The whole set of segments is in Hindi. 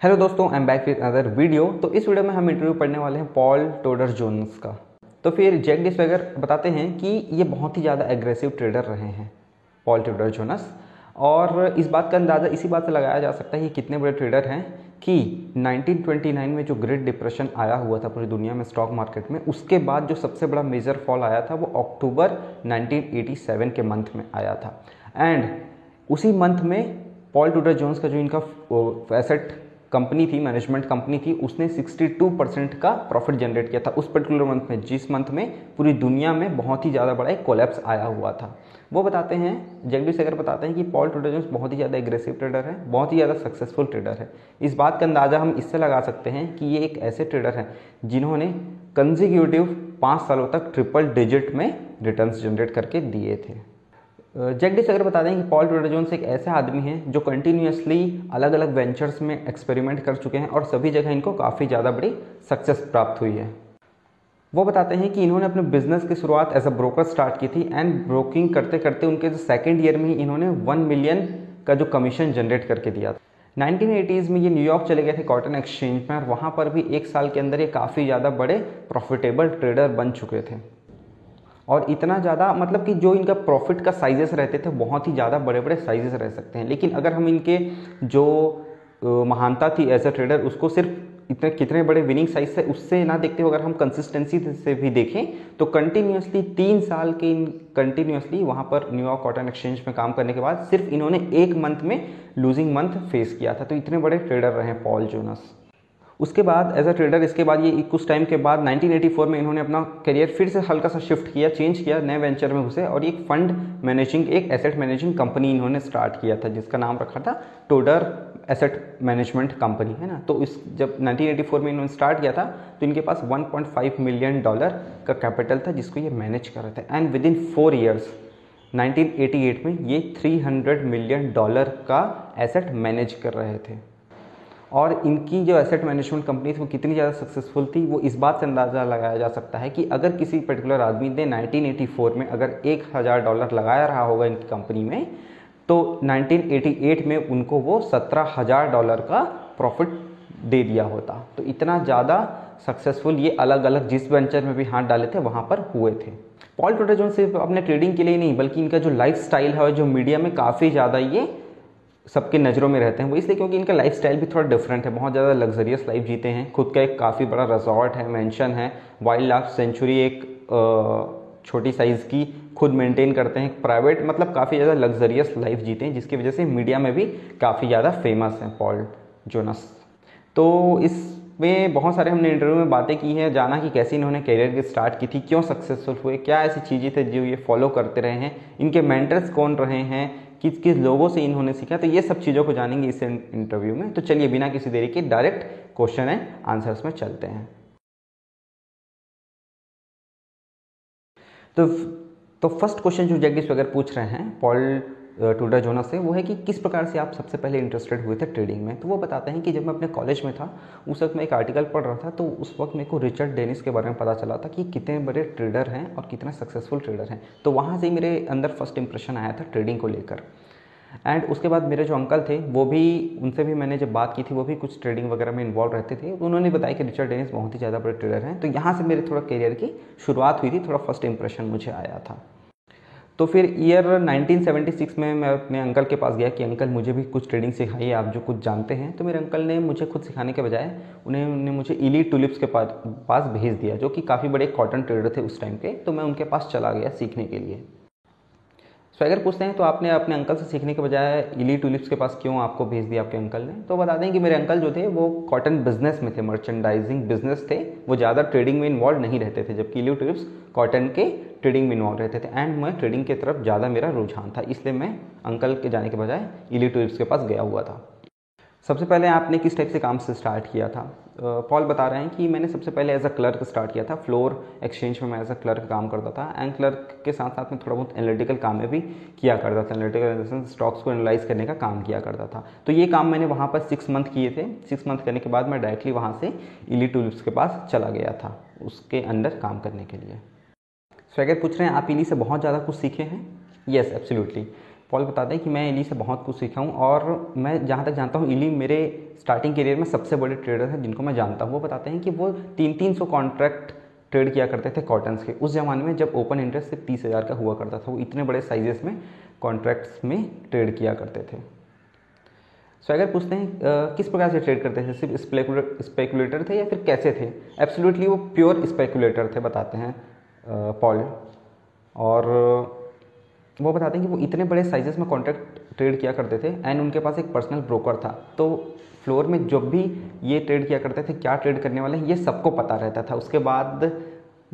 हेलो दोस्तों I am back with other video तो इस वीडियो में हम इंटरव्यू पढ़ने वाले हैं पॉल टोडर जोन्स का। तो फिर जैक डिस्वेगर बताते हैं कि ये बहुत ही ज़्यादा एग्रेसिव ट्रेडर रहे हैं पॉल टोडर जोनस और इस बात का अंदाज़ा, इसी बात से लगाया जा सकता है कि कितने बड़े ट्रेडर हैं कि 1929 में जो ग्रेट डिप्रेशन आया हुआ था पूरी दुनिया में स्टॉक मार्केट में, उसके बाद जो सबसे बड़ा मेजर फॉल आया था वो अक्टूबर 1987 के मंथ में आया था। एंड उसी मंथ में पॉल टूडर जोन्स का जो इनका एसेट कंपनी थी मैनेजमेंट कंपनी थी, उसने 62 परसेंट का प्रॉफिट जनरेट किया था। उस पर्टिकुलर मंथ में, जिस मंथ में पूरी दुनिया में बहुत ही ज़्यादा बड़ा एक कोलेप्स आया हुआ था। वो बताते हैं, जगदीश सेगर बताते हैं कि पॉल ट्रेडर जोन्स बहुत ही ज़्यादा एग्रेसिव ट्रेडर है, बहुत ही ज़्यादा सक्सेसफुल ट्रेडर है। इस बात का अंदाज़ा हम इससे लगा सकते हैं कि ये एक ऐसे ट्रेडर हैं जिन्होंने कंजिक्यूटिव पाँच सालों तक ट्रिपल डिजिट में रिटर्न जनरेट करके दिए थे। जगदीश, अगर बता दें कि पॉल ट्रेडर जोन्स एक ऐसे आदमी हैं जो कंटिन्यूसली अलग अलग वेंचर्स में एक्सपेरिमेंट कर चुके हैं और सभी जगह इनको काफ़ी ज़्यादा बड़ी सक्सेस प्राप्त हुई है। वो बताते हैं कि इन्होंने अपने बिज़नेस की शुरुआत एज अ ब्रोकर स्टार्ट की थी एंड ब्रोकिंग करते करते उनके जो सेकेंड ईयर में ही इन्होंने वन मिलियन का जो कमीशन जनरेट करके दिया था। 1980s में ये न्यूयॉर्क चले गए थे कॉटन एक्सचेंज में और वहाँ पर भी एक साल के अंदर ये काफ़ी ज़्यादा बड़े प्रॉफिटेबल ट्रेडर बन चुके थे। और इतना ज़्यादा मतलब कि जो इनका प्रॉफिट का साइजेस रहते थे, बहुत ही ज़्यादा बड़े बड़े साइजेस रह सकते हैं। लेकिन अगर हम इनके जो महानता थी एज अ ट्रेडर उसको सिर्फ़ इतने, कितने बड़े विनिंग साइज़ से, उससे ना देखते हो अगर हम कंसिस्टेंसी से भी देखें तो कंटिन्यूसली तीन साल के इन कंटिन्यूसली वहाँ पर न्यूयॉर्क कॉटन एक्सचेंज में काम करने के बाद सिर्फ़ इन्होंने एक मंथ में लूजिंग मंथ फेस किया था। तो इतने बड़े ट्रेडर रहे पॉल जोनस उसके बाद एज अ ट्रेडर इसके बाद ये कुछ टाइम के बाद 1984 में इन्होंने अपना करियर फिर से हल्का सा शिफ्ट किया चेंज किया, नए वेंचर में घुसे और एक फंड मैनेजिंग एक एसेट मैनेजिंग कंपनी इन्होंने स्टार्ट किया था, जिसका नाम रखा था टोडर एसेट मैनेजमेंट कंपनी है ना? तो इस, जब 1984 में इन्होंने स्टार्ट किया था तो इनके पास 1.5 मिलियन डॉलर का कैपिटल था, जिसको ये मैनेज कर रहे थे। And with in four years 1988 में ये 300 मिलियन डॉलर का एसेट मैनेज कर रहे थे। और इनकी जो एसेट मैनेजमेंट कंपनी थी वो कितनी ज़्यादा सक्सेसफुल थी, वो इस बात से अंदाज़ा लगाया जा सकता है कि अगर किसी पर्टिकुलर आदमी ने 1984 में अगर एक हज़ार डॉलर लगाया रहा होगा इनकी कंपनी में तो 1988 में उनको वो सत्रह हज़ार डॉलर का प्रॉफिट दे दिया होता। तो इतना ज़्यादा सक्सेसफुल ये अलग अलग जिस वेंचर में भी हाथ डाले थे, वहाँ पर हुए थे। पॉल टोटेजोन सिर्फ़ अपने ट्रेडिंग के लिए नहीं, बल्कि इनका जो लाइफ है जो मीडिया में काफ़ी ज़्यादा ये सबके नज़रों में रहते हैं वो, इसलिए क्योंकि इनका लाइफ भी थोड़ा डिफरेंट है। बहुत ज़्यादा लग्जरियस लाइफ जीते हैं। खुद का एक काफ़ी बड़ा रिजॉर्ट है मैंशन है। वाइल्ड लाइफ सेंचुरी एक छोटी साइज़ की खुद मेंटेन करते हैं। प्राइवेट मतलब काफ़ी ज़्यादा लग्जरियस लाइफ जीते हैं, जिसकी वजह से मीडिया में भी काफ़ी ज़्यादा फ़ेमस हैं पॉल जोनस तो इस में बहुत सारे हमने इंटरव्यू में बातें की हैं, जाना कि कैसे इन्होंने करियर की स्टार्ट की थी, क्यों सक्सेसफुल हुए, क्या ऐसी चीज़ें थे जो ये फॉलो करते रहे हैं, इनके मेंटर्स कौन रहे हैं किस किस लोगों से इन्होंने सीखा तो ये सब चीज़ों को जानेंगे इस इंटरव्यू में। तो चलिए, बिना किसी देरी के डायरेक्ट क्वेश्चन एंड आंसर्स में चलते हैं। तो तो फ़र्स्ट क्वेश्चन जो जगदीश अगर पूछ रहे हैं पॉल टूडा जोना से, वो है कि किस प्रकार से आप सबसे पहले इंटरेस्टेड हुए थे ट्रेडिंग में? तो वो बताते हैं कि जब मैं अपने कॉलेज में था, उस वक्त मैं एक आर्टिकल पढ़ रहा था तो उस वक्त मेरे को रिचर्ड डेनिस के बारे में पता चला था कि कितने बड़े ट्रेडर हैं और कितने सक्सेसफुल ट्रेडर हैं। तो वहाँ से मेरे अंदर फ़र्स्ट इंप्रेशन आया था ट्रेडिंग को लेकर। एंड उसके बाद मेरे जो अंकल थे, वो भी, उनसे भी मैंने जब बात की थी, वो भी कुछ ट्रेडिंग वगैरह में इन्वॉल्व रहते थे। उन्होंने बताया कि रिचर्ड डेनिस बहुत ही ज़्यादा बड़े ट्रेडर हैं। तो यहाँ से मेरे थोड़ा करियर की शुरुआत हुई थी, थोड़ा फ़र्स्ट इंप्रेशन मुझे आया था। तो फिर ईयर 1976 में मैं अपने अंकल के पास गया कि, अंकल, मुझे भी कुछ ट्रेडिंग सिखाइए, आप जो कुछ जानते हैं। तो मेरे अंकल ने मुझे खुद सिखाने के बजाय उन्हें मुझे इली टूलिप्स के पास पास भेज दिया, जो कि काफ़ी बड़े कॉटन ट्रेडर थे उस टाइम के तो मैं उनके पास चला गया सीखने के लिए। सो अगर पूछते हैं तो आपने अपने अंकल से सीखने के बजाय इली टूलिप्स के पास क्यों आपको भेज दिया आपके अंकल ने? तो बता दें कि मेरे अंकल जो थे, वो कॉटन बिज़नेस में थे मर्चेंडाइजिंग बिज़नेस थे। वो ज़्यादा ट्रेडिंग में इन्वॉल्व नहीं रहते थे, जबकि इली टूलिप्स कॉटन के ट्रेडिंग में इन्वॉल्व रहते थे। एंड मैं ट्रेडिंग की तरफ़ ज़्यादा मेरा रुझान था, इसलिए मैं अंकल के जाने के बजाय इली टूलिप्स के पास गया हुआ था। सबसे पहले आपने किस टाइप से काम से स्टार्ट किया था? पॉल बता रहे हैं कि मैंने सबसे पहले एज अ क्लर्क स्टार्ट किया था। फ्लोर एक्सचेंज में मैं एज अ क्लर्क काम करता था एंड क्लर्क के साथ साथ में थोड़ा बहुत एनालिटिकल काम में भी किया करता था। एनालिटिकल स्टॉक्स को एनालाइज करने का काम किया करता था। तो ये काम मैंने वहाँ पर सिक्स मंथ किए थे। सिक्स मंथ करने के बाद मैं डायरेक्टली वहाँ से इली टूलिप्स के पास चला गया था, उसके अंदर काम करने के लिए। सो अगर पूछ रहे हैं, आप इली से बहुत ज़्यादा कुछ सीखे हैं? येस एब्सोल्युटली पॉल बताते हैं कि मैं इली से बहुत कुछ सीखा हूँ और मैं जहाँ तक जानता हूँ इली मेरे स्टार्टिंग करियर में सबसे बड़े ट्रेडर हैं जिनको मैं जानता हूँ। वो बताते हैं कि वो तीन तीन सौ कॉन्ट्रैक्ट ट्रेड किया करते थे कॉटन्स के। उस ज़माने में जब ओपन इंटरेस्ट सिर्फ़ तीस हज़ार का हुआ करता था, वो इतने बड़े साइजेस में कॉन्ट्रैक्ट्स में ट्रेड किया करते थे। सो अगर पूछते हैं किस प्रकार से ट्रेड करते थे? सिर्फ़ स्पेकुलेटर थे या फिर कैसे थे? एब्सोल्युटली वो प्योर स्पेकुलेटर थे, बताते हैं पॉल और वो बताते हैं कि वो इतने बड़े साइजेस में कॉन्ट्रैक्ट ट्रेड किया करते थे एंड उनके पास एक पर्सनल ब्रोकर था। तो फ्लोर में जब भी ये ट्रेड किया करते थे, क्या ट्रेड करने वाले हैं, ये सबको पता रहता था। उसके बाद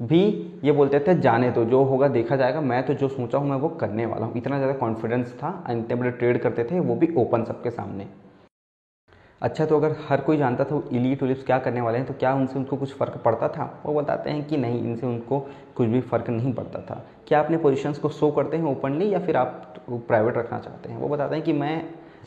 भी ये बोलते थे, जाने तो जो होगा देखा जाएगा। मैं तो जो सोचा हूँ, मैं वो करने वाला हूँ। इतना ज़्यादा कॉन्फिडेंस था एंड इतने बड़े ट्रेड करते थे, वो भी ओपन सबके सामने। अच्छा तो अगर हर कोई जानता था इली टूलिप्स क्या करने वाले हैं तो क्या उनसे उनको कुछ फ़र्क पड़ता था? वो बताते हैं कि नहीं, इनसे उनको कुछ भी फ़र्क नहीं पड़ता था। क्या अपने पोजीशंस को शो करते हैं ओपनली या फिर आप प्राइवेट रखना चाहते हैं? वो बताते हैं कि मैं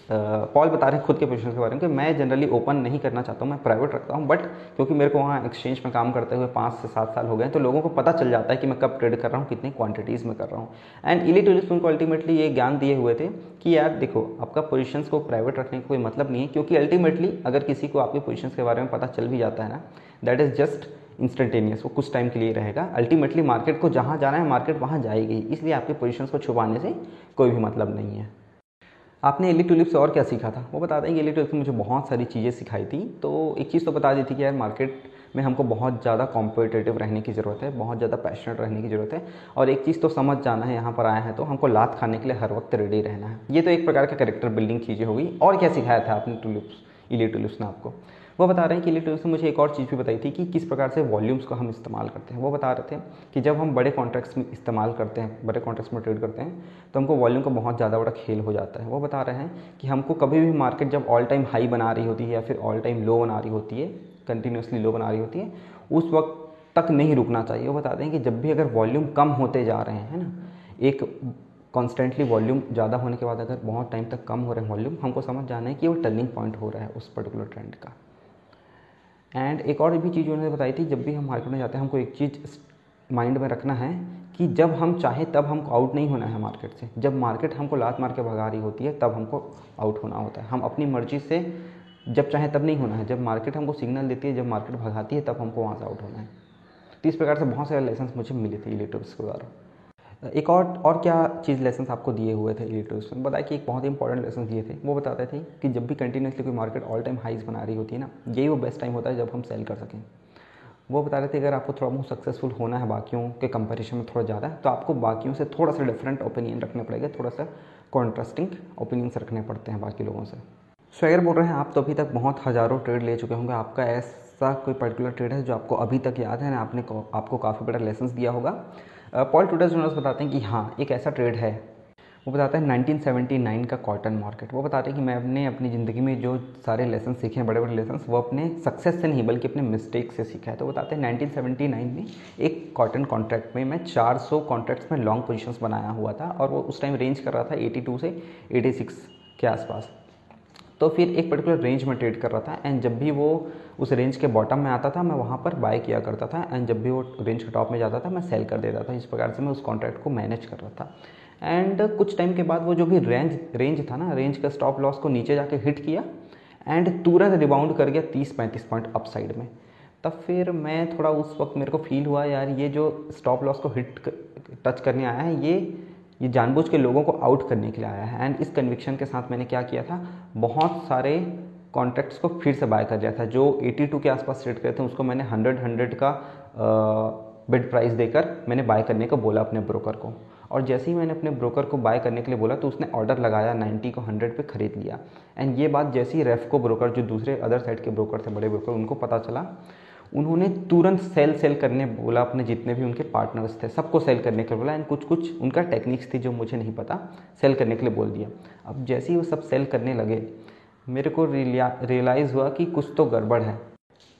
पॉल बता रहे हैं खुद के पोजिशन के बारे में कि मैं जनरली ओपन नहीं करना चाहता हूँ, मैं प्राइवेट रखता हूँ बट क्योंकि मेरे को वहाँ एक्सचेंज में काम करते हुए पाँच से सात साल हो गए तो लोगों को पता चल जाता है कि मैं कब ट्रेड कर रहा हूँ, कितनी क्वांटिटीज़ में कर रहा हूँ। एंड इली टूरिस्ट उनको अल्टीमेटली ये ज्ञान दिए हुए थे कि यार देखो, आपका पोजिशन को प्राइवेट रखने का कोई मतलब नहीं है, क्योंकि अल्टीमेटली अगर किसी को आपके पोजिशन के बारे में पता चल भी जाता है ना दैट इज़ जस्ट इंस्टेंटेनियस वो कुछ टाइम के लिए रहेगा। अल्टीमेटली मार्केट को जहाँ जाना है मार्केट वहाँ जाएगी, इसलिए आपके पोजिशन को छुपाने से कोई भी मतलब नहीं है। आपने एली टूलिप से और क्या सीखा था? वो बता एली टूलिप से मुझे बहुत सारी चीज़ें सिखाई थी तो एक चीज़ तो बता दी थी कि यार मार्केट में हमको बहुत ज़्यादा कॉम्पिटेटिव रहने की ज़रूरत है, बहुत ज़्यादा पैशनेट रहने की ज़रूरत है, और एक चीज़ तो समझ जाना है, यहाँ पर आया है तो हमको लात खाने के लिए हर वक्त रेडी रहना है। ये तो एक प्रकार का करेक्टर बिल्डिंग चीज़ें होगी और क्या सिखाया था आपने टूलिप्स इली टूलिप्स ने आपको? वो बता रहे हैं कि इलेक्ट्रिक ने मुझे एक और चीज़ भी बताई थी कि किस प्रकार से वॉल्यूम्स को हम इस्तेमाल करते हैं। वो बता रहे थे कि जब हम बड़े कॉन्ट्रैक्ट्स में इस्तेमाल करते हैं, बड़े कॉन्ट्रैक्ट्स में ट्रेड करते हैं तो हमको वॉल्यूम का बहुत ज़्यादा बड़ा खेल हो जाता है। वो बता रहे हैं कि हमको कभी भी मार्केट जब ऑल टाइम हाई बना रही होती है या फिर ऑल टाइम लो बना रही होती है कंटिन्यूसली लो बना रही होती है, उस वक्त तक नहीं रुकना चाहिए। वो बताते हैं कि जब भी अगर वॉल्यूम कम होते जा रहे हैं ना, एक कॉन्स्टेंटली वॉल्यूम ज़्यादा होने के बाद अगर बहुत टाइम तक कम हो रहे हैं वॉल्यूम हमको समझ जाना है कि वो टर्निंग पॉइंट हो रहा है उस पर्टिकुलर ट्रेंड का। एंड एक और भी चीज़ उन्होंने बताई थी, जब भी हम मार्केट में जाते हैं, हमको एक चीज़ माइंड में रखना है कि जब हम चाहें, तब हमको आउट नहीं होना है मार्केट से। जब मार्केट हमको लात मार के भगा रही होती है, तब हमको आउट होना होता है। हम अपनी मर्ज़ी से जब चाहें, तब नहीं होना है। जब मार्केट हमको सिग्नल देती है, जब मार्केट भगाती है, तब हमको वहाँ से आउट होना है। तो इस प्रकार से बहुत सारे लेसन मुझे मिले थे इलेक्ट्रिक्स के द्वारा। एक और और क्या चीज़ लेसन आपको दिए हुए थे इलेक्ट्रिक्स में? बताया कि एक बहुत ही इंपॉर्टेंट लेसन दिए थे। वो बताते थे कि जब भी कंटिन्यूसली कोई मार्केट ऑल टाइम हाइज बना रही होती है ना, यही वो बेस्ट टाइम होता है जब हम सेल कर सकें। वो बता रहे थे अगर आपको थोड़ा बहुत सक्सेसफुल होना है बाकियों के कंपैरिजन में थोड़ा ज़्यादा तो आपको बाकियों से थोड़ा सा डिफरेंट ओपिनियन रखने पड़ेगा, थोड़ा सा कॉन्ट्रास्टिंग ओपिनियंस रखने पड़ते हैं बाकी लोगों से। सो अगर बोल रहे हैं, आप तो अभी तक बहुत हज़ारों ट्रेड ले चुके होंगे, आपका ऐसा कोई पर्टिकुलर ट्रेड है जो आपको अभी तक याद है ना आपने आपको काफ़ी बड़ा लेसन दिया होगा। पॉल टूडर जोनस बताते हैं कि हाँ एक ऐसा ट्रेड है। वो बताता है 1979 का कॉटन मार्केट वो बताते हैं कि मैं अपने, अपनी ज़िंदगी में जो सारे लेसन सीखे हैं बड़े बड़े लेसन वो अपने सक्सेस से नहीं, बल्कि अपने मिस्टेक से सीखा है। तो बताते हैं 1979 में एक कॉटन कॉन्ट्रैक्ट में मैं 400 कॉन्ट्रैक्ट्स में लॉन्ग पोजीशंस बनाया हुआ था और वो उस टाइम रेंज कर रहा था 82 से 86 के आसपास। तो फिर एक पर्टिकुलर रेंज में ट्रेड कर रहा था एंड जब भी वो उस रेंज के बॉटम में आता था, मैं वहाँ पर बाय किया करता था एंड जब भी वो रेंज के टॉप में जाता था, मैं सेल कर देता था। इस प्रकार से मैं उस कॉन्ट्रैक्ट को मैनेज कर रहा था। एंड कुछ टाइम के बाद वो जो भी रेंज रेंज था ना रेंज का स्टॉप लॉस को नीचे जाके हिट किया एंड तुरंत रिबाउंड कर गया तीस पैंतीस पॉइंट अप साइड में। तब फिर मैं थोड़ा उस वक्त मेरे को फील हुआ, यार, ये जो स्टॉप लॉस को हिट टच करने आया है, ये ये जानबूझ के लोगों को आउट करने के लिए आया है। एंड इस कन्विक्शन के साथ मैंने क्या किया था? बहुत सारे कॉन्ट्रैक्ट्स को फिर से बाय कर लिया था। जो 82 के आसपास सेट करे थे, उसको मैंने 100 100 का बिड प्राइस देकर मैंने बाय करने को बोला अपने ब्रोकर को। और जैसे ही मैंने अपने ब्रोकर को बाय करने के लिए बोला तो उसने ऑर्डर लगाया 90 को 100 पे खरीद लिया। एंड ये बात जैसे ही रेफ को ब्रोकर जो दूसरे अदर साइड के ब्रोकर थे, बड़े ब्रोकर उनको पता चला उन्होंने तुरंत सेल सेल करने बोला, अपने जितने भी उनके पार्टनर्स थे, सबको सेल करने के लिए बोला एंड कुछ कुछ उनका टेक्निक्स थी जो मुझे नहीं पता, सेल करने के लिए बोल दिया। अब जैसे ही वो सब सेल करने लगे, मेरे को रियलाइज़ हुआ कि कुछ तो गड़बड़ है।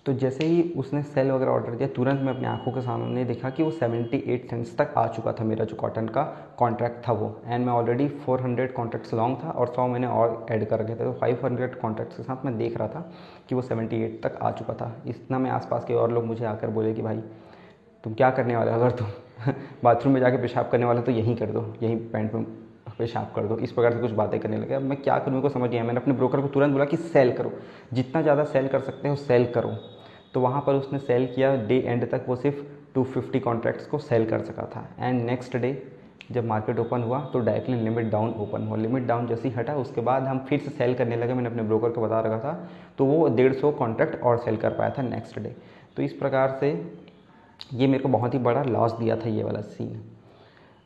तो जैसे ही उसने सेल वगैरह ऑर्डर दिया तुरंत मैं अपनी आँखों के सामने देखा कि वो 78 सेंट्स तक आ चुका था मेरा जो कॉटन का कॉन्ट्रैक्ट था वो। एंड मैं ऑलरेडी 400 कॉन्ट्रैक्ट्स लॉन्ग था और 100 मैंने और ऐड कर रखे थे। तो 500 कॉन्ट्रैक्ट्स के साथ मैं देख रहा था कि वो 78 तक आ चुका था। इतना में आसपास के और लोग मुझे आकर बोले कि भाई, तुम क्या करने वाले अगर तुम बाथरूम में जाके पेशाब करने वाला तो यहीं कर दो, यहीं पैंट में पेशाब कर दो। इस प्रकार से कुछ बातें करने लगे। अब मैं क्या करूँ को समझ गया मैंने अपने ब्रोकर को तुरंत बोला कि सेल करो। जितना ज़्यादा सेल कर सकते हो सेल करो। तो वहाँ पर उसने सेल किया डे एंड तक वो सिर्फ़ 250 कॉन्ट्रैक्ट्स को सेल कर सका था। एंड नेक्स्ट डे जब मार्केट ओपन हुआ तो डायरेक्टली लिमिट डाउन ओपन हुआ। लिमिट डाउन जैसे ही हटा, उसके बाद हम फिर से सेल करने लगे। मैंने अपने ब्रोकर को बता रखा था। तो वो डेढ़ सौ कॉन्ट्रैक्ट और सेल कर पाया था नेक्स्ट डे तो इस प्रकार से ये मेरे को बहुत ही बड़ा लॉस दिया था ये वाला सीन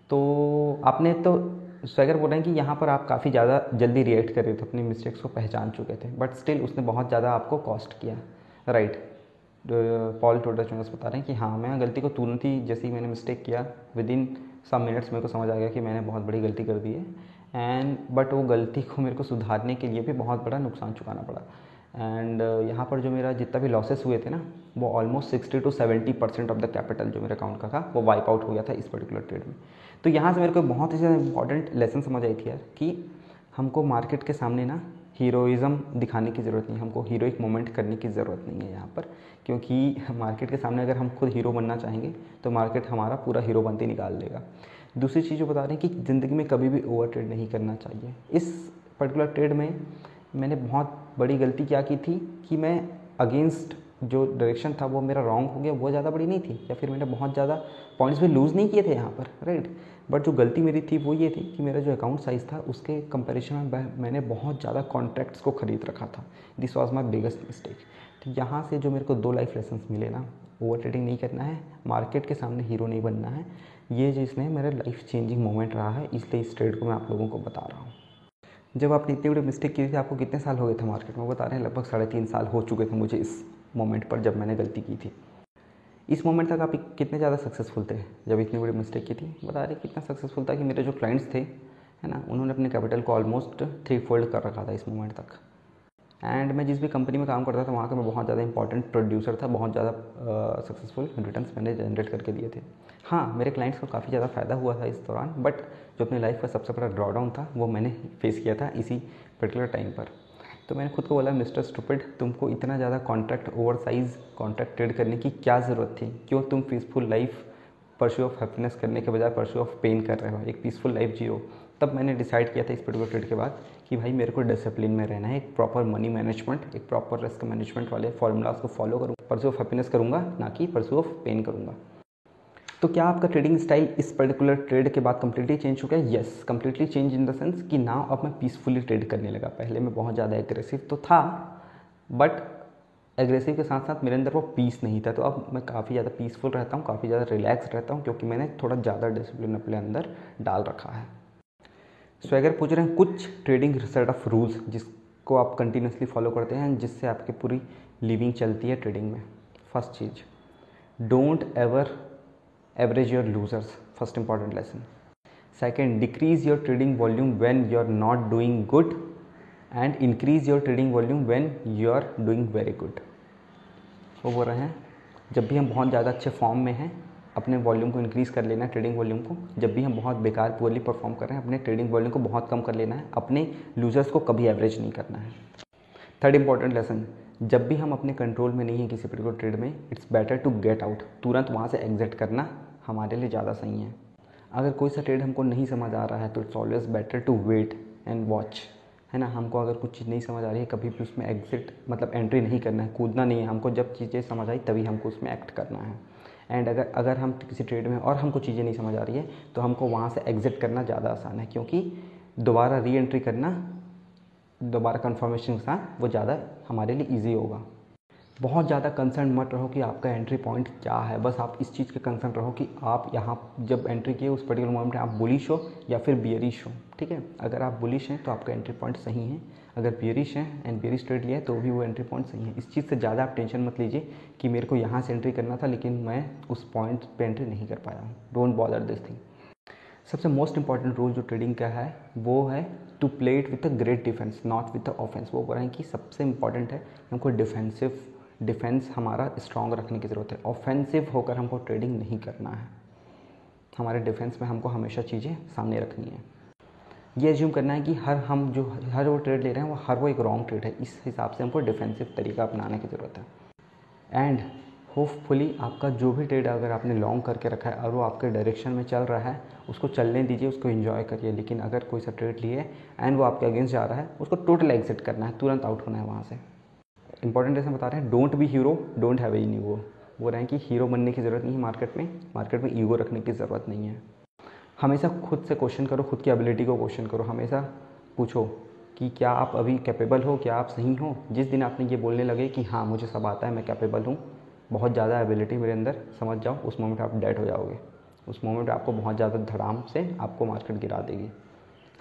तो आपने तो स्वैगर बोल रहे हैं कि यहाँ पर आप काफ़ी ज़्यादा जल्दी रिएक्ट कर रहे थे, अपनी मिस्टेक्स को पहचान चुके थे बट स्टिल उसने बहुत ज़्यादा आपको कॉस्ट किया राइट पॉल टोडर चोनस बता रहे हैं कि हाँ मैं गलती को तुरंत ही, जैसे ही मैंने मिस्टेक किया विद इन सम मिनट्स मेरे को समझ आ गया कि मैंने बहुत बड़ी गलती कर दी है। एंड बट वो गलती को मेरे को सुधारने के लिए भी बहुत बड़ा नुकसान चुकाना पड़ा। एंड यहाँ पर जो मेरा जितना भी लॉसेस हुए थे ना, वो almost sixty to seventy percent of the capital जो मेरे अकाउंट का था, वो वाइप आउट हो गया था इस पर्टिकुलर ट्रेड में। तो यहाँ से मेरे को बहुत ही ज़्यादा इंपॉर्टेंट लेसन समझ आई थी यार, कि हमको मार्केट के सामने ना हीरोइज़म दिखाने की ज़रूरत नहीं है हमको हीरोइक मोमेंट करने की ज़रूरत नहीं है यहाँ पर, क्योंकि मार्केट के सामने अगर हम खुद हीरो बनना चाहेंगे तो मार्केट हमारा पूरा हीरो बनते निकाल देगा। दूसरी चीज़ जो बता रहे हैं कि ज़िंदगी में कभी भी ओवर ट्रेड नहीं करना चाहिए। इस पर्टिकुलर ट्रेड में मैंने बहुत बड़ी गलती क्या की थी कि मैं अगेंस्ट जो डायरेक्शन था, वो मेरा रॉन्ग हो गया, वो ज़्यादा बड़ी नहीं थी, या फिर मैंने बहुत ज़्यादा पॉइंट्स भी लूज़ नहीं किए थे यहाँ पर राइट बट जो गलती मेरी थी वो ये थी कि मेरा जो अकाउंट साइज़ था, उसके कंपैरिजन में मैंने बहुत ज़्यादा कॉन्ट्रैक्ट्स को ख़रीद रखा था। This was my biggest mistake तो यहाँ से जो मेरे को दो लाइफ लेसन मिले ना ओवर ट्रेडिंग नहीं करना है मार्केट के सामने हीरो नहीं बनना है। ये जिसने मेरा लाइफ चेंजिंग मोमेंट रहा है, इसलिए इस ट्रेड को मैं आप लोगों को बता रहा हूँ। जब आपने इतनी बड़ी मिस्टेक की थी, आपको कितने साल हो गए थे मार्केट में? बता रहे हैं, लगभग साढ़े तीन साल हो चुके थे मुझे इस मोमेंट पर जब मैंने गलती की थी। इस मोमेंट तक आप कितने ज़्यादा सक्सेसफुल थे? जब इतनी बड़ी मिस्टेक की थी? बता रहे कितना सक्सेसफुल था कि मेरे जो क्लाइंट्स थे, है ना, उन्होंने अपने कैपिटल को ऑलमोस्ट थ्री फोल्ड कर रखा था इस मोमेंट तक। एंड मैं जिस भी कंपनी में काम करता था, वहाँ का मैं बहुत ज़्यादा इंपॉर्टेंट प्रोड्यूसर था, बहुत ज़्यादा सक्सेसफुल रिटर्न मैंने जनरेट करके दिए थे। हाँ मेरे क्लाइंट्स को काफ़ी ज़्यादा फ़ायदा हुआ था इस दौरान बट जो अपनी लाइफ का सबसे बड़ा ड्रॉडाउन था, वो मैंने फेस किया था इसी पर्टिकुलर टाइम पर। तो मैंने खुद को बोला, मिस्टर स्टूपिड, तुमको इतना ज़्यादा contract over size contract trade करने की क्या ज़रूरत थी? क्यों तुम peaceful life pursue of happiness करने के बजाय परस्यू ऑफ़ पेन कर रहे हो? एक पीसफुल लाइफ जियो। तब मैंने डिसाइड किया था इस पर्टिकुलर ट्रेड के बाद कि भाई, मेरे को डिसिप्लिन में रहना है, एक प्रॉपर मनी मैनेजमेंट एक प्रॉपर रिस्क मैनेजमेंट वाले फॉर्मूलाज को फॉलो करूँ परस्यू ऑफ़ हैप्पीनेस करूँगा, ना कि परस्यू ऑफ़ पेन करूँगा। तो क्या आपका ट्रेडिंग स्टाइल इस पर्टिकुलर ट्रेड के बाद कम्प्लीटली चेंज हो गया? Yes completely change in the sense कि नाउ अब मैं पीसफुली ट्रेड करने लगा। पहले मैं बहुत ज़्यादा एग्रेसिव तो था बट एग्रेसिव के साथ साथ मेरे अंदर वो पीस नहीं था। तो अब मैं काफ़ी ज़्यादा पीसफुल रहता हूँ, काफ़ी ज़्यादा रिलैक्स रहता हूँ, क्योंकि मैंने थोड़ा ज़्यादा डिसिप्लिन अपने अंदर डाल रखा है। स्वैगर पूछ रहे हैं कुछ ट्रेडिंग सेट ऑफ़ रूल्स जिसको आप कंटिन्यूसली फॉलो करते हैं, जिससे आपकी पूरी लिविंग चलती है ट्रेडिंग में। First cheese don't ever average your losers first important lesson second decrease your trading volume when you are not doing good and increase your trading volume when you are doing very good वो बोल रहे हैं, जब भी हम बहुत ज़्यादा अच्छे फॉर्म में हैं, अपने वॉल्यूम को इंक्रीज़ कर लेना है ट्रेडिंग वॉल्यूम को, जब भी हम बहुत बेकार पुअरली परफॉर्म कर रहे हैं, अपने ट्रेडिंग वॉल्यूम को बहुत कम कर लेना है, अपने लूजर्स को कभी एवरेज नहीं करना है। थर्ड इंपॉर्टेंट लेसन जब भी हम अपने कंट्रोल में नहीं हैं किसी पर्टिकुलर ट्रेड में it's better to get out तुरंत वहाँ से एग्जिट करना हमारे लिए ज़्यादा सही है। अगर कोई सा ट्रेड हमको नहीं समझ आ रहा है तो it's always better to wait and watch है ना? हमको अगर कुछ चीज़ नहीं समझ आ रही है, कभी भी उसमें एग्जिट मतलब एंट्री नहीं करना है, कूदना नहीं है हमको, जब चीज़ें समझ आई तभी हमको उसमें एक्ट करना है। एंड अगर अगर हम किसी ट्रेड में और हमको चीज़ें नहीं समझ आ रही है तो हमको वहाँ से एग्ज़िट करना ज़्यादा आसान है, क्योंकि दोबारा री एंट्री करना, दोबारा कन्फर्मेशन के साथ वो ज़्यादा हमारे लिए ईजी होगा। बहुत ज़्यादा कंसर्न मत रहो कि आपका एंट्री पॉइंट क्या है। बस आप इस चीज़ के कंसर्न रहो कि आप यहाँ जब एंट्री किए उस पर्टिकुलर मोमेंट में आप बुलिश हो या फिर बियरिश हो, ठीक है? अगर आप बुलिश हैं तो आपका एंट्री पॉइंट सही है। अगर बियरिश है एंड बियरिश ट्रेड लिया है तो भी वो एंट्री पॉइंट सही है। इस चीज़ से ज़्यादा आप टेंशन मत लीजिए कि मेरे को यहाँ से एंट्री करना था लेकिन मैं उस पॉइंट पर एंट्री नहीं कर पाया। हूँ डोंट बॉदर दिस थिंग सबसे मोस्ट इंपॉर्टेंट रूल जो ट्रेडिंग का है, वो है to play it with a great defence not with a offence वो बोल रहे हैं कि सबसे इंपॉर्टेंट है हमको डिफेंसिव डिफेंस हमारा स्ट्रॉन्ग रखने की ज़रूरत है। ऑफेंसिव होकर हमको ट्रेडिंग नहीं करना है। हमारे डिफेंस में हमको हमेशा चीज़ें सामने रखनी है। ये एज्यूम करना है कि हर हम जो, हर वो ट्रेड ले रहे हैं, वो हर वो एक रॉन्ग ट्रेड है। इस हिसाब से हमको डिफेंसिव तरीका अपनाने की ज़रूरत है। एंड होपफुली आपका जो भी ट्रेड अगर आपने लॉन्ग करके रखा है और वो आपके डायरेक्शन में चल रहा है, उसको चलने दीजिए, उसको इन्जॉय करिए। लेकिन अगर कोई सा ट्रेड लिए एंड वो आपके अगेंस्ट जा रहा है, उसको टोटल एग्जिट करना है, तुरंत आउट होना है वहाँ से। इंपॉर्टेंट ऐसे बता रहे हैं don't be hero don't have any वो वो रहे हैं कि हीरो बनने की ज़रूरत नहीं है मार्केट में मार्केट में ईगो रखने की ज़रूरत नहीं है. हमेशा खुद से क्वेश्चन करो, खुद की एबिलिटी को क्वेश्चन करो. हमेशा पूछो कि क्या आप अभी कैपेबल हो, क्या आप सही हो? जिस दिन आपने ये बोलने लगे कि हाँ मुझे सब आता है, मैं कैपेबल हूँ, बहुत ज़्यादा एबिलिटी मेरे अंदर, समझ जाओ, उस मोमेंट आप डेड हो जाओगे. उस मोमेंट आपको बहुत ज़्यादा धड़ाम से आपको मार्केट गिरा देगी.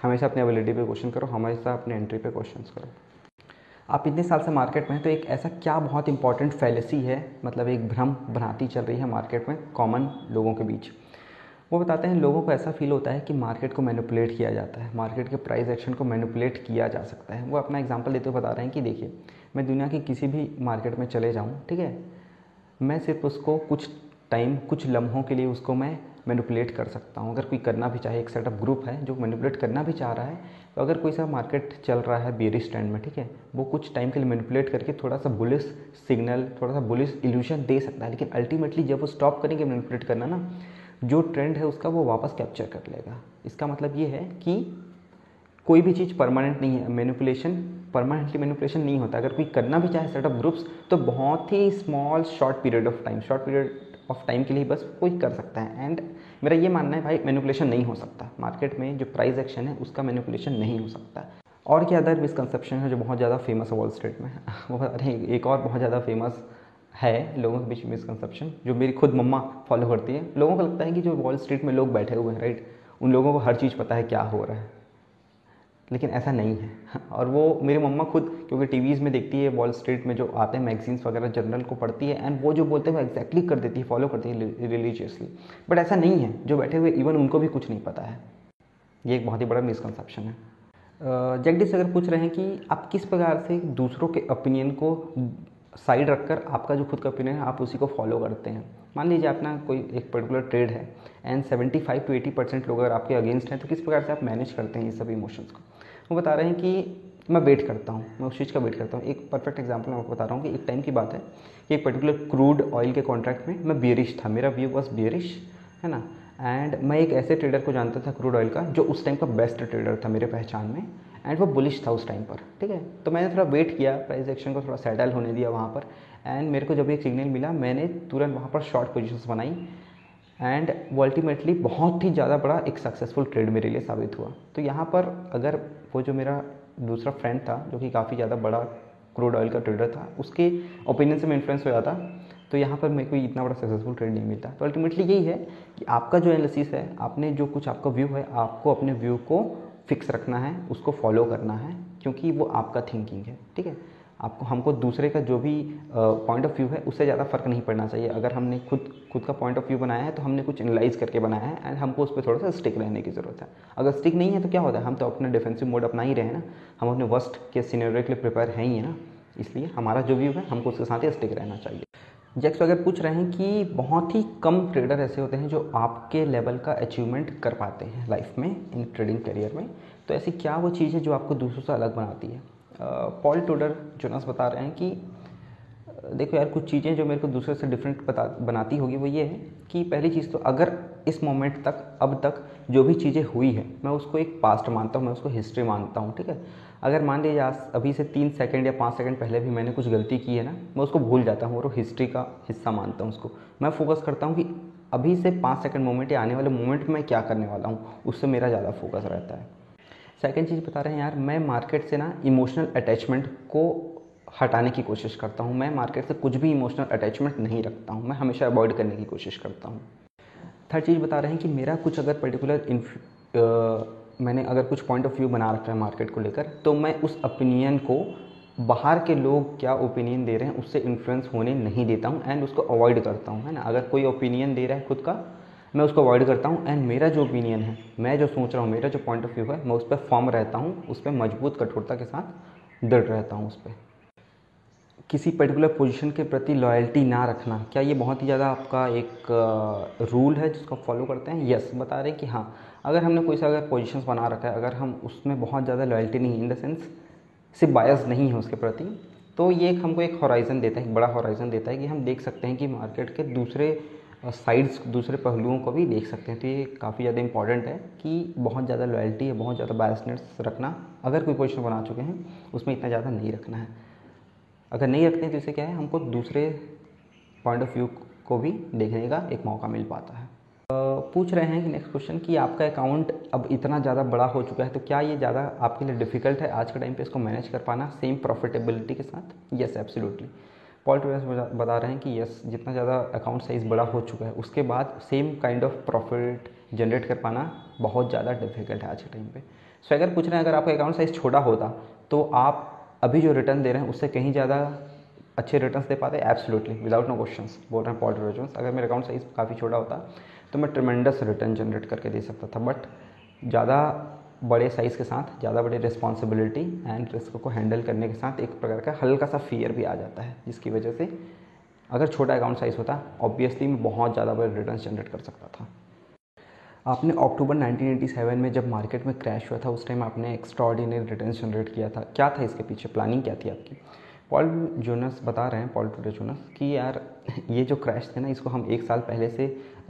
हमेशा अपनी एबिलिटी पे क्वेश्चन करो, हमेशा अपने एंट्री पे क्वेश्चन करो. आप इतने साल से मार्केट में हैं तो एक ऐसा क्या बहुत इंपॉर्टेंट फैलेसी है? मतलब एक भ्रम बनाती चल रही है मार्केट में कॉमन लोगों के बीच। वो बताते हैं, लोगों को ऐसा फील होता है कि मार्केट को मैनिपुलेट किया जाता है मार्केट के प्राइस एक्शन को मैनिपुलेट किया जा सकता है। वो अपना एग्ज़ाम्पल देते हुए बता रहे हैं कि देखिए, मैं दुनिया की किसी भी मार्केट में चले जाऊँ, ठीक है? मैं सिर्फ़ उसको कुछ टाइम कुछ लम्हों के लिए उसको मैं मैनिपुलेट कर सकता हूँ। अगर कोई करना भी चाहे, एक सेटअप ग्रुप है जो मैनिपुलेट करना भी चाह रहा है तो अगर कोई सा मार्केट चल रहा है बियरिश स्टैंड में, ठीक है, वो कुछ टाइम के लिए मैनिपुलेट करके थोड़ा सा बुलिस सिग्नल थोड़ा सा बुलिस इल्यूशन दे सकता है। लेकिन अल्टीमेटली जब वो स्टॉप करेंगे मैनिपुलेट करना ना, जो ट्रेंड है उसका वो वापस कैप्चर कर लेगा। इसका मतलब ये है कि कोई भी चीज़ परमानेंट नहीं है। मैनिपुलेशन परमानेंटली मैनिपुलेशन नहीं होता। अगर कोई करना भी चाहे सेटअप ग्रुप्स तो बहुत ही small short period of time short period of time के लिए बस कोई कर सकता है। एंड मेरा ये मानना है, भाई मैनिपुलेशन नहीं हो सकता। मार्केट में जो प्राइस एक्शन है, उसका मैनिपुलेशन नहीं हो सकता। और क्या अदर मिसकंसेप्शन है जो बहुत ज़्यादा फ़ेमस है वॉल स्ट्रीट में? वो, अरे, एक और बहुत ज़्यादा फ़ेमस है लोगों के बीच मिसकनसेप्शन जो मेरी खुद मम्मा फॉलो करती है। लोगों को लगता है कि जो वॉल स्ट्रीट में लोग बैठे हुए हैं राइट उन लोगों को हर चीज़ पता है क्या हो रहा है। लेकिन ऐसा नहीं है। और वो मेरी मम्मा खुद, क्योंकि टीवीज़ में देखती है वॉल स्ट्रीट में जो आते हैं मैगजीन्स वगैरह जर्नल को पढ़ती है एंड वो जो बोलते हैं, वो एक्जैक्टली कर देती है फॉलो करती है रिलीजियसली बट ऐसा नहीं है। जो बैठे हुए इवन उनको भी कुछ नहीं पता है। ये एक बहुत ही बड़ा मिसकनसेप्शन है। जगदीश, अगर पूछ रहे हैं कि आप किस प्रकार से दूसरों के ओपिनियन को साइड रखकर आपका जो खुद का ओपिनियन है, आप उसी को फॉलो करते हैं? मान लीजिए अपना कोई एक पर्टिकुलर ट्रेड है एंड 75 टू 80 परसेंट लोग अगर आपके अगेंस्ट हैं तो किस प्रकार से आप मैनेज करते हैं ये सभी इमोशंस को? वो बता रहे हैं कि मैं वेट करता हूँ, मैं उस चीज़ का वेट करता हूँ। एक परफेक्ट एग्ज़ाम्पल मैं आपको बता रहा हूँ कि एक टाइम की बात है कि एक पर्टिकुलर क्रूड ऑयल के कॉन्ट्रैक्ट में मैं बियरिश था, मेरा व्यू वॉज़ बियरिश है ना? एंड मैं एक ऐसे ट्रेडर को जानता था क्रूड ऑयल का, जो उस टाइम का बेस्ट ट्रेडर था मेरे पहचान में एंड वो बुलिश था उस टाइम पर, ठीक है? तो मैंने थोड़ा वेट किया प्राइस एक्शन को थोड़ा सेटल होने दिया वहाँ पर एंड मेरे को जब एक सिग्नल मिला, मैंने तुरंत वहाँ पर शॉर्ट पोजिशन बनाई एंड वो अल्टीमेटली बहुत ही ज़्यादा बड़ा एक सक्सेसफुल ट्रेड मेरे लिए साबित हुआ। तो यहाँ पर अगर वो जो मेरा दूसरा फ्रेंड था, जो कि काफ़ी ज़्यादा बड़ा क्रूड ऑयल का ट्रेडर था, उसके ओपिनियन से मैं इन्फ्लुएंस हो जाता तो यहाँ पर मेरे को इतना बड़ा सक्सेसफुल ट्रेड नहीं मिलता। तो अल्टीमेटली यही है कि आपका जो एनालिसिस है, आपने जो कुछ आपका व्यू है, आपको अपने व्यू को फिक्स रखना है, उसको फॉलो करना है, क्योंकि वो आपका थिंकिंग है, ठीक है? आपको, हमको दूसरे का जो भी पॉइंट ऑफ़ व्यू है, उससे ज़्यादा फ़र्क नहीं पड़ना चाहिए। अगर हमने खुद खुद का पॉइंट ऑफ़ व्यू बनाया है तो हमने कुछ एनालाइज करके बनाया है एंड हमको उस पर थोड़ा सा स्टिक रहने की ज़रूरत है। अगर स्टिक नहीं है तो क्या होता है? हम तो अपना डिफेंसिव मोड अपना ही रहे ना। हम अपने वर्स्ट के सीनियर के लिए प्रिपेयर हैं ही है ना। इसलिए हमारा जो व्यू है, हमको उसके साथ ही स्टिक रहना चाहिए। जैक्स अगर पूछ रहे हैं कि बहुत ही कम ट्रेडर ऐसे होते हैं जो आपके लेवल का अचीवमेंट कर पाते हैं लाइफ में इन ट्रेडिंग करियर में तो ऐसी क्या वो चीज़ है जो आपको दूसरों से अलग बनाती है? पॉल टोडर जोनस बता रहे हैं कि देखो यार, कुछ चीज़ें जो मेरे को दूसरे से डिफरेंट बता, बनाती होगी वो ये है कि पहली चीज़ तो अगर इस मोमेंट तक, अब तक जो भी चीज़ें हुई हैं, मैं उसको एक पास्ट मानता हूँ, मैं उसको हिस्ट्री मानता हूँ, ठीक है? अगर मान लीजिए आज, अभी से तीन सेकंड या पाँच सेकंड पहले भी मैंने कुछ गलती की है ना, मैं उसको भूल जाता हूँ और हिस्ट्री का हिस्सा मानता हूँ उसको। मैं फोकस करता हूँ कि अभी से पाँच सेकंड मोमेंट या आने वाले मोमेंट में क्या करने वाला हूँ, उससे मेरा ज़्यादा फोकस रहता है। सेकेंड चीज़ बता रहे हैं यार, मैं मार्केट से ना इमोशनल अटैचमेंट को हटाने की कोशिश करता हूँ। मैं मार्केट से कुछ भी इमोशनल अटैचमेंट नहीं रखता हूँ। मैं हमेशा अवॉइड करने की कोशिश करता हूँ। थर्ड चीज़ बता रहे हैं कि मेरा कुछ अगर पर्टिकुलर मैंने अगर कुछ पॉइंट ऑफ़ व्यू बना रखा है मार्केट को लेकर तो मैं उस ओपिनियन को बाहर के लोग क्या ओपिनियन दे रहे हैं, उससे इन्फ्लुएंस होने नहीं देता हूँ। एंड उसको अवॉइड करता हूँ, है ना? अगर कोई ओपिनियन दे रहा है खुद का मैं उसको अवॉइड करता हूँ एंड मेरा जो ओपिनियन है, मैं जो सोच रहा हूँ, मेरा जो पॉइंट ऑफ़ व्यू है, मैं उस पर फॉर्म रहता हूँ, उस पर मज़बूत कठोरता के साथ दृढ़ रहता हूँ उस पर किसी पर्टिकुलर पोजीशन के प्रति लॉयल्टी ना रखना। क्या ये बहुत ही ज़्यादा आपका एक रूल है जिसको फॉलो करते हैं? यस बता रहे कि हाँ। अगर हमने कोई सा अगर पोजिशन बना रखा है, अगर हम उसमें बहुत ज़्यादा लॉयल्टी नहीं इन द सेंस सिर्फ़ बायस नहीं है उसके प्रति तो ये एक हमको एक हॉराइज़न देता है, एक बड़ा हॉराइज़न देता है कि हम देख सकते हैं कि मार्केट के दूसरे साइड्स दूसरे पहलुओं को भी देख सकते हैं। तो ये काफ़ी ज़्यादा इंपॉर्टेंट है कि बहुत ज़्यादा लॉयल्टी है, बहुत ज़्यादा बायसनेस रखना, अगर कोई पोजिशन बना चुके हैं, उसमें इतना ज़्यादा नहीं रखना है। अगर नहीं रखते हैं तो इसे क्या है, हमको दूसरे पॉइंट ऑफ़ व्यू को भी देखने का एक मौका मिल पाता है। पूछ रहे हैं कि नेक्स्ट क्वेश्चन कि आपका अकाउंट अब इतना ज़्यादा बड़ा हो चुका है तो क्या ये ज़्यादा आपके लिए डिफ़िकल्ट है आज के टाइम पे इसको मैनेज कर पाना सेम प्रॉफिटेबिलिटी के साथ? यस एब्सोल्युटली पॉल ट्रेडर्स बता रहे हैं कि यस जितना ज़्यादा अकाउंट साइज़ बड़ा हो चुका है, उसके बाद same kind of profit generate कर पाना बहुत ज़्यादा डिफ़िकल्ट है आज के टाइम पे। सो अगर पूछ रहे हैं, अगर आपका अकाउंट साइज़ छोटा होता तो आप अभी जो रिटर्न दे रहे हैं, उससे कहीं ज़्यादा अच्छे रिटर्न दे पाते? एब्सोल्युटली विदाउट नो क्वेश्चन बोल रहे हैं पॉल ट्रेडर्स अगर मेरा अकाउंट साइज़ काफ़ी छोटा होता तो मैं ट्रमेंडस रिटर्न जनरेट करके दे सकता था बट ज़्यादा बड़े साइज़ के साथ, ज़्यादा बड़ी रिस्पॉन्सिबिलिटी एंड रिस्क को हैंडल करने के साथ एक प्रकार का हल्का सा फियर भी आ जाता है, जिसकी वजह से अगर छोटा अकाउंट साइज़ होता ऑब्वियसली मैं बहुत ज़्यादा बड़े रिटर्न जनरेट कर सकता था। आपने अक्टूबर 1987 में जब मार्केट में क्रैश हुआ था, उस टाइम आपने एक्स्ट्रा ऑर्डिनरी रिटर्न जनरेट किया था। क्या था इसके पीछे? प्लानिंग क्या थी आपकी? पॉल जोनस बता रहे हैं पॉल टूडे जोनस कि यार, ये जो क्रैश थे ना, इसको हम एक साल पहले से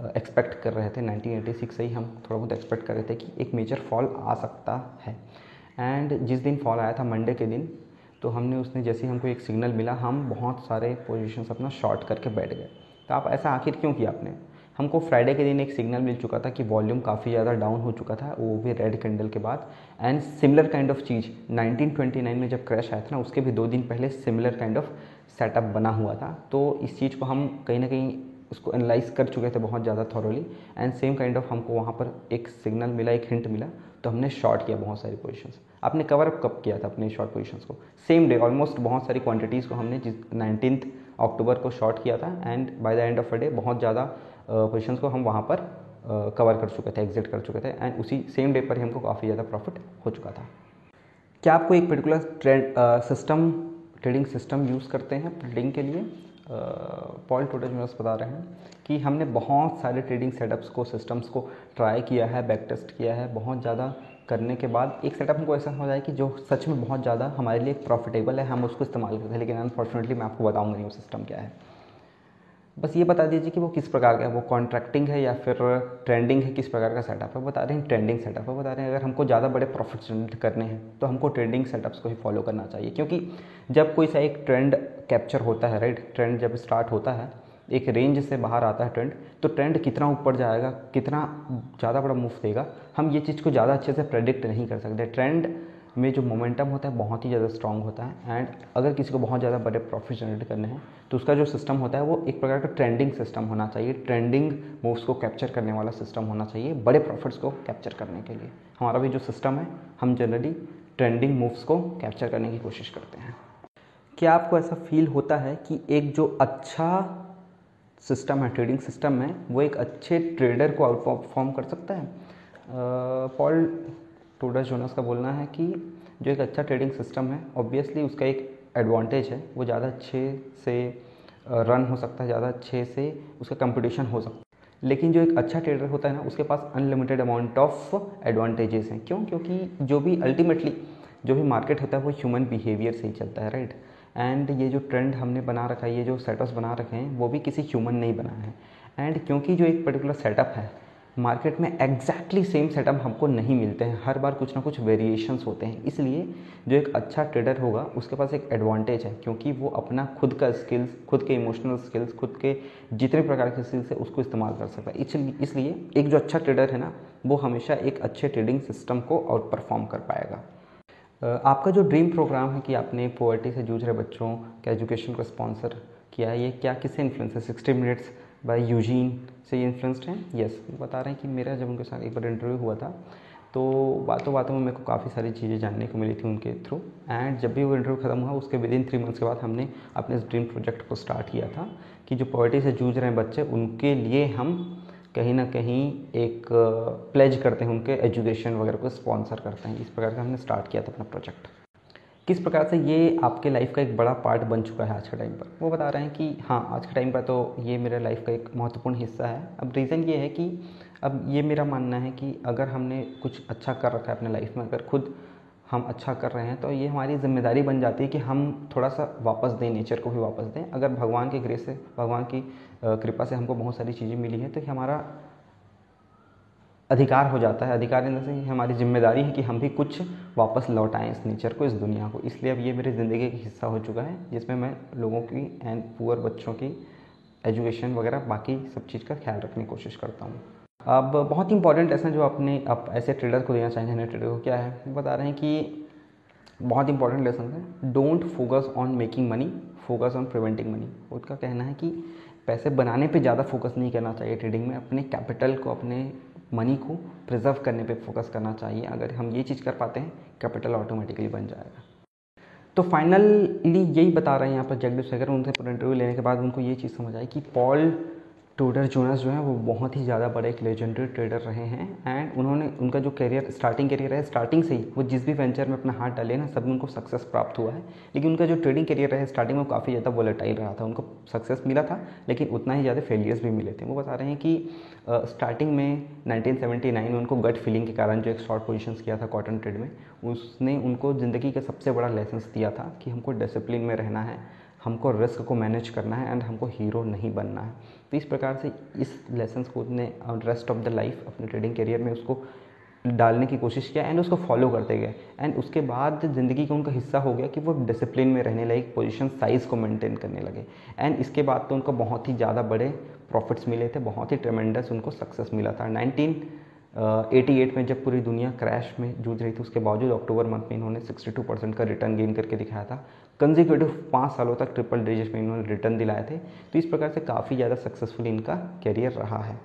एक्सपेक्ट कर रहे थे। 1986 से ही हम थोड़ा बहुत एक्सपेक्ट कर रहे थे कि एक मेजर फॉल आ सकता है। एंड जिस दिन फॉल आया था मंडे के दिन तो हमने उसने जैसे हमको एक सिग्नल मिला, हम बहुत सारे पोजिशन अपना शॉर्ट करके बैठ गए। तो आप ऐसा आखिर क्यों किया आपने? हमको फ्राइडे के दिन एक सिग्नल मिल चुका था कि वॉल्यूम काफ़ी ज़्यादा डाउन हो चुका था, वो भी रेड कैंडल के बाद। एंड सिमिलर काइंड ऑफ़ चीज़ 1929 में जब क्रैश आया था ना, उसके भी दो दिन पहले सिमिलर काइंड ऑफ़ सेटअप बना हुआ था। तो इस चीज़ को हम कहीं ना कहीं उसको एनालाइज कर चुके थे बहुत ज़्यादा thoroughly and same kind of हमको वहाँ पर एक सिग्नल मिला, एक हिंट मिला तो हमने शॉर्ट किया बहुत सारी पोजिशन आपने कवर अप कब किया था अपने शॉर्ट पोजिशन को? सेम डे ऑलमोस्ट बहुत सारी क्वान्टिटीज़ को हमने जिस नाइनटीन अक्टूबर को शॉर्ट किया था and by the end of a day बहुत ज़्यादा पोजिशन को हम वहाँ पर कवर कर चुके थे एग्जिट कर चुके थे एंड उसी सेम डे पर ही हमको काफ़ी ज़्यादा प्रॉफिट हो चुका था। क्या आपको एक particular trade system trading system use करते हैं ट्रेडिंग के लिए? पॉल बस बता रहे हैं कि हमने बहुत सारे ट्रेडिंग सेटअप्स को, सिस्टम्स को ट्राई किया है बैक टेस्ट किया है, बहुत ज़्यादा करने के बाद एक सेटअप हमको ऐसा हो जाए कि जो सच में बहुत ज़्यादा हमारे लिए प्रॉफिटेबल है, हम उसको इस्तेमाल करते हैं, लेकिन अनफॉर्चुनेटली मैं आपको बताऊँगा नहीं वो सिस्टम क्या है। बस ये बता दीजिए कि वो किस प्रकार का है? वो कॉन्ट्रैक्टिंग है या फिर ट्रेंडिंग है? किस प्रकार का सेटअप है? बता रहे हैं ट्रेंडिंग सेटअप है, बता रहे हैं। अगर हमको ज़्यादा बड़े प्रॉफिट जनरेट करने हैं तो हमको ट्रेंडिंग सेटअप्स को ही फॉलो करना चाहिए। क्योंकि जब कोई सा एक ट्रेंड कैप्चर होता है राइट ट्रेंड जब स्टार्ट होता है, एक रेंज से बाहर आता है ट्रेंड तो ट्रेंड कितना ऊपर जाएगा, कितना ज़्यादा बड़ा मूव देगा, हम ये चीज़ को ज़्यादा अच्छे से प्रेडिक्ट नहीं कर सकते। ट्रेंड में जो मोमेंटम होता है, बहुत ही ज़्यादा स्ट्रॉन्ग होता है एंड अगर किसी को बहुत ज़्यादा बड़े प्रॉफिट जनरेट करने हैं तो उसका जो सिस्टम होता है, वो एक प्रकार का ट्रेंडिंग सिस्टम होना चाहिए। ट्रेंडिंग मूव्स को कैप्चर करने वाला सिस्टम होना चाहिए बड़े प्रॉफिट्स को कैप्चर करने के लिए। हमारा भी जो सिस्टम है, हम जनरली ट्रेंडिंग मूव्स को कैप्चर करने की कोशिश करते हैं। क्या आपको ऐसा फील होता है कि एक जो अच्छा सिस्टम है ट्रेडिंग सिस्टम है, वो एक अच्छे ट्रेडर को आउट परफॉर्म कर सकता है? पॉल टोडर जोनस का बोलना है कि जो एक अच्छा ट्रेडिंग सिस्टम है ऑब्वियसली उसका एक एडवांटेज है। वो ज़्यादा अच्छे से रन हो सकता है, ज़्यादा अच्छे से उसका कंपटीशन हो सकता है। लेकिन जो एक अच्छा ट्रेडर होता है ना, उसके पास अनलिमिटेड अमाउंट ऑफ़ एडवांटेजेस हैं। क्यों? क्योंकि जो भी अल्टीमेटली जो भी मार्केट होता है, वो ह्यूमन बिहेवियर से ही चलता है राइट एंड ये जो ट्रेंड हमने बना रखा है, ये जो सेटअप्स बना रखे हैं, वो भी किसी ह्यूमन नहीं बनाए हैं। एंड क्योंकि जो एक पर्टिकुलर सेटअप है मार्केट में एग्जैक्टली सेम सेटअप हमको नहीं मिलते हैं। हर बार कुछ ना कुछ वेरिएशंस होते हैं। इसलिए जो एक अच्छा ट्रेडर होगा, उसके पास एक एडवांटेज है, क्योंकि वो अपना खुद का स्किल्स खुद के इमोशनल स्किल्स खुद के जितने प्रकार के स्किल्स है, उसको इस्तेमाल कर सकता है। इसलिए इसलिए एक जो अच्छा ट्रेडर है ना, वो हमेशा एक अच्छे ट्रेडिंग सिस्टम को आउट परफॉर्म कर पाएगा। आपका जो ड्रीम प्रोग्राम है कि आपने पोवर्टी से जूझ रहे बच्चों के एजुकेशन को स्पॉन्सर किया है, ये क्या, किससे इन्फ्लुएंस है? सिक्सटी मिनट्स बाय यूजीन से ये इन्फ्लुएंस्ड हैं? यस बता रहे हैं कि मेरा जब उनके साथ एक बार इंटरव्यू हुआ था तो बातों बातों में मेरे को काफ़ी सारी चीज़ें जानने को मिली थी उनके थ्रू एंड जब भी वो इंटरव्यू ख़त्म हुआ, उसके विद इन थ्री मंथ्स के बाद हमने अपने इस ड्रीम प्रोजेक्ट को स्टार्ट किया था कि जो पॉवर्टी से जूझ रहे हैं बच्चे, उनके लिए हम कहीं ना कहीं एक प्लेज करते हैं उनके एजुकेशन वगैरह को स्पॉन्सर करते हैं। इस प्रकार का हमने स्टार्ट किया था अपना प्रोजेक्ट किस प्रकार से ये आपके लाइफ का एक बड़ा पार्ट बन चुका है आज के टाइम पर? वो बता रहे हैं कि हाँ आज के टाइम पर तो ये मेरे लाइफ का एक महत्वपूर्ण हिस्सा है। अब रीज़न ये है कि, अब ये मेरा मानना है कि अगर हमने कुछ अच्छा कर रखा है अपने लाइफ में, अगर खुद हम अच्छा कर रहे हैं तो ये हमारी ज़िम्मेदारी बन जाती है कि हम थोड़ा सा वापस दें नेचर को भी वापस दें। अगर भगवान के ग्रेस से, भगवान की कृपा से हमको बहुत सारी चीज़ें मिली हैं तो हमारा अधिकार हो जाता है। अधिकार इन से हमारी ज़िम्मेदारी है कि हम भी कुछ वापस लौटाएँ इस नेचर को, इस दुनिया को। इसलिए अब ये मेरी ज़िंदगी का हिस्सा हो चुका है, जिसमें मैं लोगों की एंड पुअर बच्चों की एजुकेशन वगैरह, बाकी सब चीज़ का ख्याल रखने की कोशिश करता हूँ। अब बहुत इंपॉर्टेंट ऐसा जो अपने आप ऐसे ट्रेडर को देना चाहेंगे ट्रेडर को क्या है? बता रहे हैं कि बहुत इंपॉर्टेंट लेसन है। Don't focus on making money focus on preventing money उसका कहना है कि पैसे बनाने पे ज़्यादा फोकस नहीं करना चाहिए। ट्रेडिंग में अपने कैपिटल को, अपने मनी को प्रिजर्व करने पे फोकस करना चाहिए। अगर हम ये चीज़ कर पाते हैं कैपिटल ऑटोमेटिकली बन जाएगा। तो फाइनली यही बता रहे हैं यहाँ पर जगदीप सेगर उनसे इंटरव्यू लेने के बाद उनको ये चीज़ समझ आई कि पॉल टूडर जोनस जो है, वो बहुत ही ज़्यादा बड़े एक लेजेंडरी ट्रेडर रहे हैं एंड उन्होंने, उनका जो करियर स्टार्टिंग करियर है स्टार्टिंग से ही, वो जिस भी वेंचर में अपना हाथ डाले ना, सब उनको सक्सेस प्राप्त हुआ है। लेकिन उनका जो ट्रेडिंग करियर है स्टार्टिंग में काफ़ी ज़्यादा वोलेटाइल रहा था, उनको सक्सेस मिला था, लेकिन उतना ही ज़्यादा फेलियर्स भी मिले थे। वो बता रहे हैं कि स्टार्टिंग में 1979 में उनको गट फीलिंग के कारण जो एक शॉर्ट पोजिशन किया था कॉटन ट्रेड में, उसने उनको ज़िंदगी का सबसे बड़ा लेसन दिया था कि हमको डिसिप्लिन में रहना है, हमको रिस्क को मैनेज करना है एंड हमको हीरो नहीं बनना है। तो इस प्रकार से इस लेसन को उसने रेस्ट ऑफ़ द लाइफ अपने ट्रेडिंग करियर में उसको डालने की कोशिश किया एंड उसको फॉलो करते गए। एंड उसके बाद ज़िंदगी का उनका हिस्सा हो गया कि वो डिसिप्लिन में रहने लगे पोजीशन साइज़ को मेंटेन करने लगे। एंड इसके बाद तो उनको बहुत ही ज़्यादा बड़े प्रॉफिट्स मिले थे, बहुत ही ट्रमेंडस उनको सक्सेस मिला था। नाइनटीन एटी एट में जब पूरी दुनिया क्रैश में जूझ रही थी, उसके बावजूद अक्टूबर मंथ में इन्होंने 62 परसेंट का रिटर्न गेन करके दिखाया था। कंजिक्यूटिव पाँच सालों तक ट्रिपल डिजिट में इन्होंने रिटर्न दिलाए थे। तो इस प्रकार से काफ़ी ज़्यादा सक्सेसफुल इनका करियर रहा है।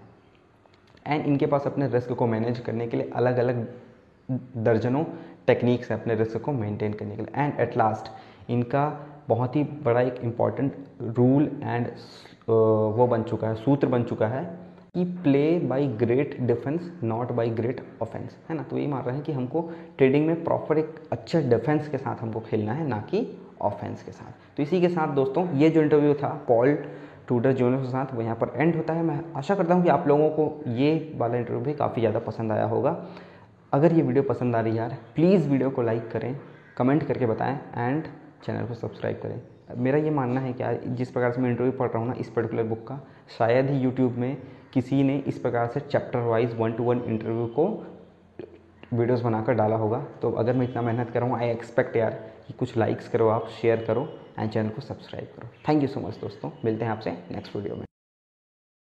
एंड इनके पास अपने रिस्क को मैनेज करने के लिए अलग अलग दर्जनों टेक्निक्स हैं अपने रिस्क को मेंटेन करने के लिए। एंड एट लास्ट इनका बहुत ही बड़ा एक इंपॉर्टेंट रूल एंड वो बन चुका है, सूत्र बन चुका है कि play by great defence not by great offence है ना? तो यही मान रहे हैं कि हमको ट्रेडिंग में प्रॉपर एक अच्छे डिफेंस के साथ हमको खेलना है, ना कि ऑफेंस के साथ। तो इसी के साथ दोस्तों, ये जो इंटरव्यू था पॉल टूडर जूनियर के साथ, वो यहाँ पर एंड होता है। मैं आशा करता हूँ कि आप लोगों को ये वाला इंटरव्यू भी काफ़ी ज़्यादा पसंद आया होगा। अगर ये वीडियो पसंद आ रही यार प्लीज़ वीडियो को लाइक करें कमेंट करके बताएँ एंड चैनल को सब्सक्राइब करें। मेरा ये मानना है कि जिस प्रकार से मैं इंटरव्यू पढ़ रहा हूँ ना, इस पर्टिकुलर बुक का, शायद ही यूट्यूब में किसी ने इस प्रकार से chapter wise one to one interview को वीडियोस बनाकर डाला होगा। तो अगर मैं इतना मेहनत कर रहा हूँ आई एक्सपेक्ट यार कि कुछ लाइक्स करो, आप शेयर करो एंड चैनल को सब्सक्राइब करो। थैंक यू सो मच दोस्तों। मिलते हैं आपसे नेक्स्ट वीडियो में।